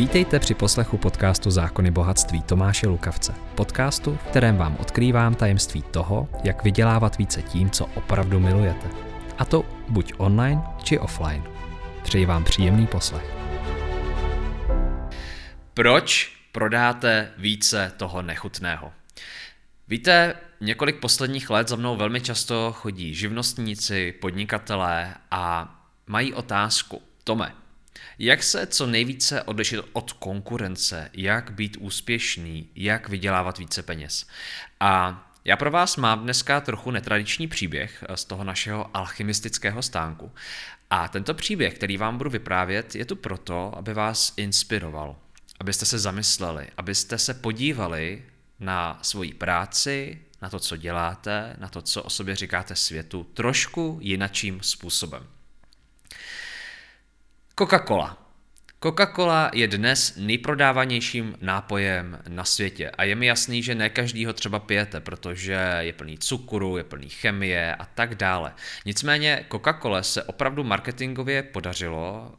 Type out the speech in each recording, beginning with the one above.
Vítejte při poslechu podcastu Zákony bohatství Tomáše Lukavce. Podcastu, v kterém vám odkrývám tajemství toho, jak vydělávat více tím, co opravdu milujete. A to buď online, či offline. Přeji vám příjemný poslech. Proč prodáte více toho nechutného? Víte, několik posledních let za mnou velmi často chodí živnostníci, podnikatelé a mají otázku. Tome, jak se co nejvíce odlišit od konkurence, jak být úspěšný, jak vydělávat více peněz. A já pro vás mám dneska trochu netradiční příběh z toho našeho alchymistického stánku. A tento příběh, který vám budu vyprávět, je tu proto, aby vás inspiroval, abyste se zamysleli, abyste se podívali na svoji práci, na to, co děláte, na to, co o sobě říkáte světu, trošku jinačím způsobem. Coca-Cola. Coca-Cola je dnes nejprodávanějším nápojem na světě a je mi jasný, že ne každý ho třeba pijete, protože je plný cukru, je plný chemie a tak dále. Nicméně Coca-Cola se opravdu marketingově podařilo,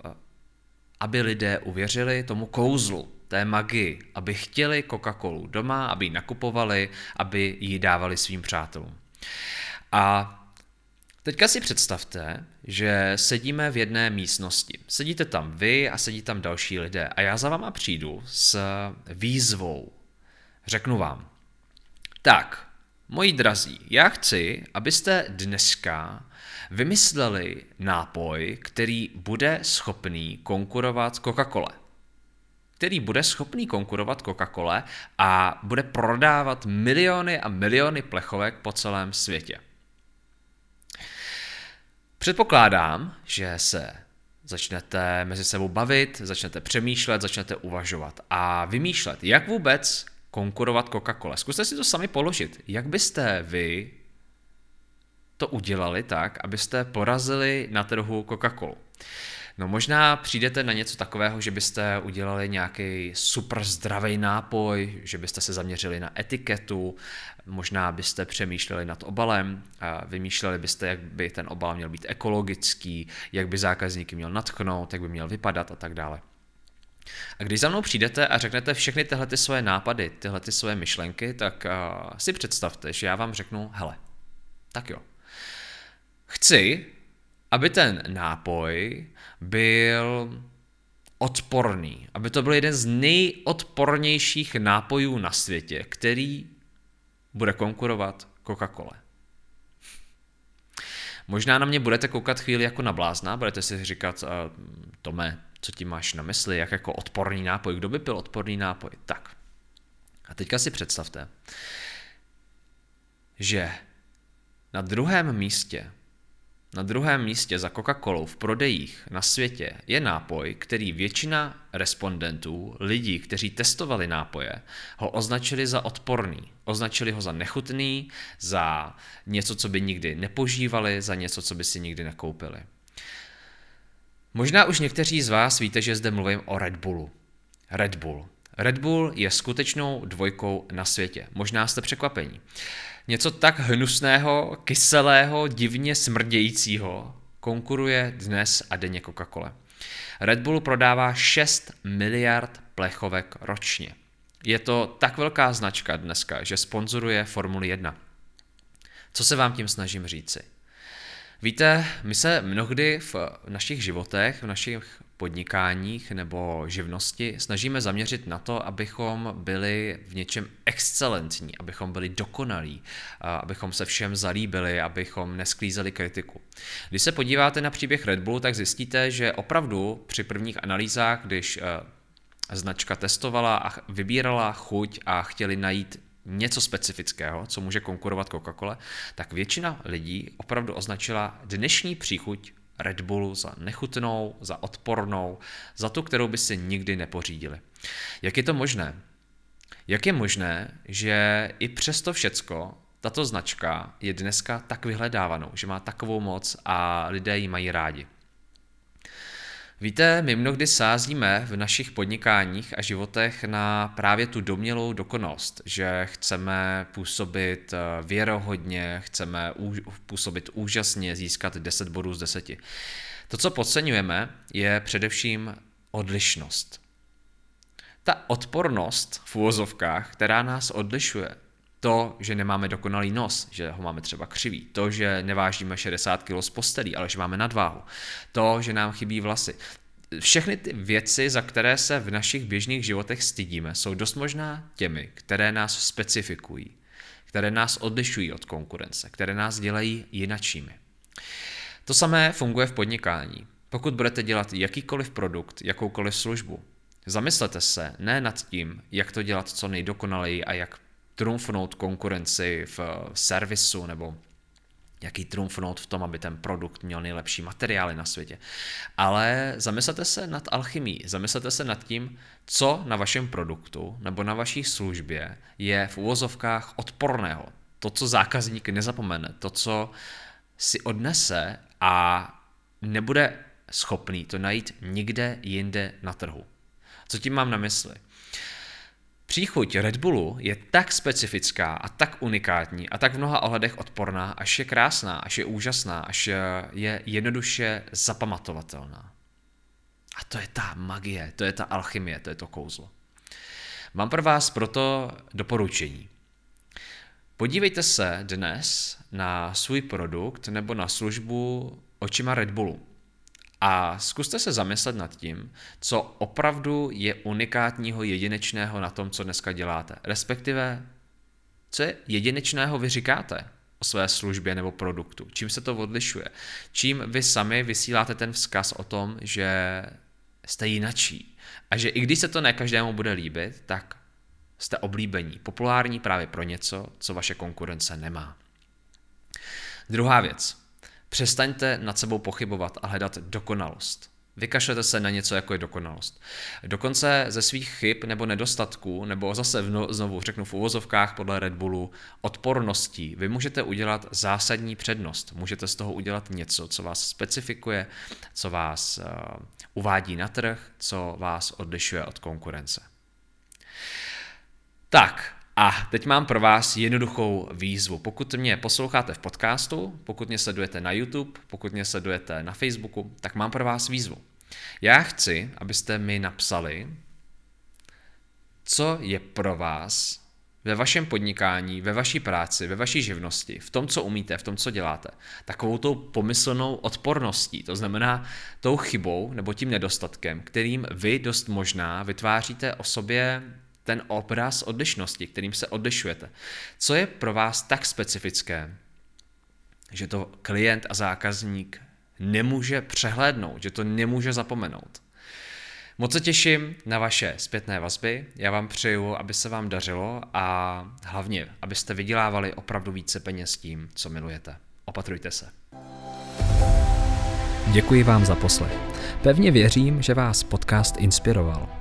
aby lidé uvěřili tomu kouzlu, té magii, aby chtěli Coca-Colu doma, aby ji nakupovali, aby ji dávali svým přátelům. A Teďka si představte, že sedíme v jedné místnosti. Sedíte tam vy a sedí tam další lidé a já za váma přijdu s výzvou. Řeknu vám, tak, moji drazí, já chci, abyste dneska vymysleli nápoj, který bude schopný konkurovat Coca-Cole. Který bude schopný konkurovat Coca-Cole a bude prodávat miliony a miliony plechovek po celém světě. Předpokládám, že se začnete mezi sebou bavit, začnete přemýšlet, začnete uvažovat a vymýšlet, jak vůbec konkurovat Coca-Cola. Zkuste si to sami položit. Jak byste vy to udělali tak, abyste porazili na trhu Coca-Colu? No možná přijdete na něco takového, že byste udělali nějaký super zdravý nápoj, že byste se zaměřili na etiketu, možná byste přemýšleli nad obalem, a vymýšleli byste, jak by ten obal měl být ekologický, jak by zákazníky měl natchnout, jak by měl vypadat a tak dále. A když za mnou přijdete a řeknete všechny tyhle ty svoje nápady, tyhle ty svoje myšlenky, tak uh, si představte, že já vám řeknu, hele, tak jo. Chci, aby ten nápoj byl odporný, aby to byl jeden z nejodpornějších nápojů na světě, který bude konkurovat Coca-Cola. Možná na mě budete koukat chvíli jako na blázna, budete si říkat, Tome, co ti máš na mysli, jak jako odporný nápoj, kdo by byl odporný nápoj? Tak. A teďka si představte, že na druhém místě na druhém místě za Coca-Colou v prodejích na světě je nápoj, který většina respondentů, lidí, kteří testovali nápoje, ho označili za odporný. Označili ho za nechutný, za něco, co by nikdy nepožívali, za něco, co by si nikdy nekoupili. Možná už někteří z vás víte, že zde mluvím o Red Bullu. Red Bull. Red Bull je skutečnou dvojkou na světě. Možná jste překvapení. Něco tak hnusného, kyselého, divně smrdějícího konkuruje dnes a denně Coca-Cola. Red Bull prodává 6 miliard plechovek ročně. Je to tak velká značka dneska, že sponzoruje Formuli 1. Co se vám tím snažím říci? Víte, my se mnohdy v našich životech, v našich podnikáních nebo živnosti snažíme zaměřit na to, abychom byli v něčem excelentní, abychom byli dokonalí, abychom se všem zalíbili, abychom nesklízeli kritiku. Když se podíváte na příběh Red Bullu, tak zjistíte, že opravdu při prvních analýzách, když eh, značka testovala a vybírala chuť a chtěli najít něco specifického, co může konkurovat Coca-Cola, tak většina lidí opravdu označila dnešní příchuť Red Bullu za nechutnou, za odpornou, za tu, kterou by si nikdy nepořídili. Jak je to možné? Jak je možné, že i přesto všecko tato značka je dneska tak vyhledávanou, že má takovou moc a lidé ji mají rádi? Víte, my mnohdy sázíme v našich podnikáních a životech na právě tu domělou dokonalost, že chceme působit eh, věrohodně, chceme působit úžasně, získat 10 bodů z 10. To, co podceňujeme, je především odlišnost. Ta odpornost v úvozovkách, která nás odlišuje, to, že nemáme dokonalý nos, že ho máme třeba křivý, to, že nevážíme 60 kg z postelí, ale že máme nadváhu, to, že nám chybí vlasy. Všechny ty věci, za které se v našich běžných životech stydíme, jsou dost možná těmi, které nás specifikují, které nás odlišují od konkurence, které nás dělají jinačími. To samé funguje v podnikání. Pokud budete dělat jakýkoliv produkt, jakoukoliv službu, zamyslete se ne nad tím, jak to dělat co nejdokonaleji a jak trumfnout konkurenci v servisu nebo jaký trumfnout v tom, aby ten produkt měl nejlepší materiály na světě. Ale zamyslete se nad alchymí, zamyslete se nad tím, co na vašem produktu nebo na vaší službě je v úvozovkách odporného. To, co zákazník nezapomene, to, co si odnese a nebude schopný to najít nikde jinde na trhu. Co tím mám na mysli? Příchuť Red Bullu je tak specifická a tak unikátní a tak v mnoha ohledech odporná, až je krásná, až je úžasná, až je jednoduše zapamatovatelná. A to je ta magie, to je ta alchymie, to je to kouzlo. Mám pro vás proto doporučení. Podívejte se dnes na svůj produkt nebo na službu očima Red Bullu. A zkuste se zamyslet nad tím, co opravdu je unikátního, jedinečného na tom, co dneska děláte. Respektive, co je jedinečného vy říkáte o své službě nebo produktu. Čím se to odlišuje. Čím vy sami vysíláte ten vzkaz o tom, že jste jinačí. A že i když se to ne každému bude líbit, tak jste oblíbení, populární právě pro něco, co vaše konkurence nemá. Druhá věc. Přestaňte nad sebou pochybovat a hledat dokonalost. Vykašlete se na něco, jako je dokonalost. Dokonce ze svých chyb nebo nedostatků, nebo zase vno, znovu řeknu v uvozovkách podle Red Bullu, odporností, vy můžete udělat zásadní přednost. Můžete z toho udělat něco, co vás specifikuje, co vás uh, uvádí na trh, co vás odlišuje od konkurence. Tak, a teď mám pro vás jednoduchou výzvu. Pokud mě posloucháte v podcastu, pokud mě sledujete na YouTube, pokud mě sledujete na Facebooku, tak mám pro vás výzvu. Já chci, abyste mi napsali, co je pro vás ve vašem podnikání, ve vaší práci, ve vaší živnosti, v tom, co umíte, v tom, co děláte, takovou tou pomyslnou odporností, to znamená tou chybou nebo tím nedostatkem, kterým vy dost možná vytváříte o sobě ten obraz odlišnosti, kterým se odlišujete. Co je pro vás tak specifické, že to klient a zákazník nemůže přehlédnout, že to nemůže zapomenout. Moc se těším na vaše zpětné vazby. Já vám přeju, aby se vám dařilo a hlavně, abyste vydělávali opravdu více peněz tím, co milujete. Opatrujte se. Děkuji vám za poslech. Pevně věřím, že vás podcast inspiroval.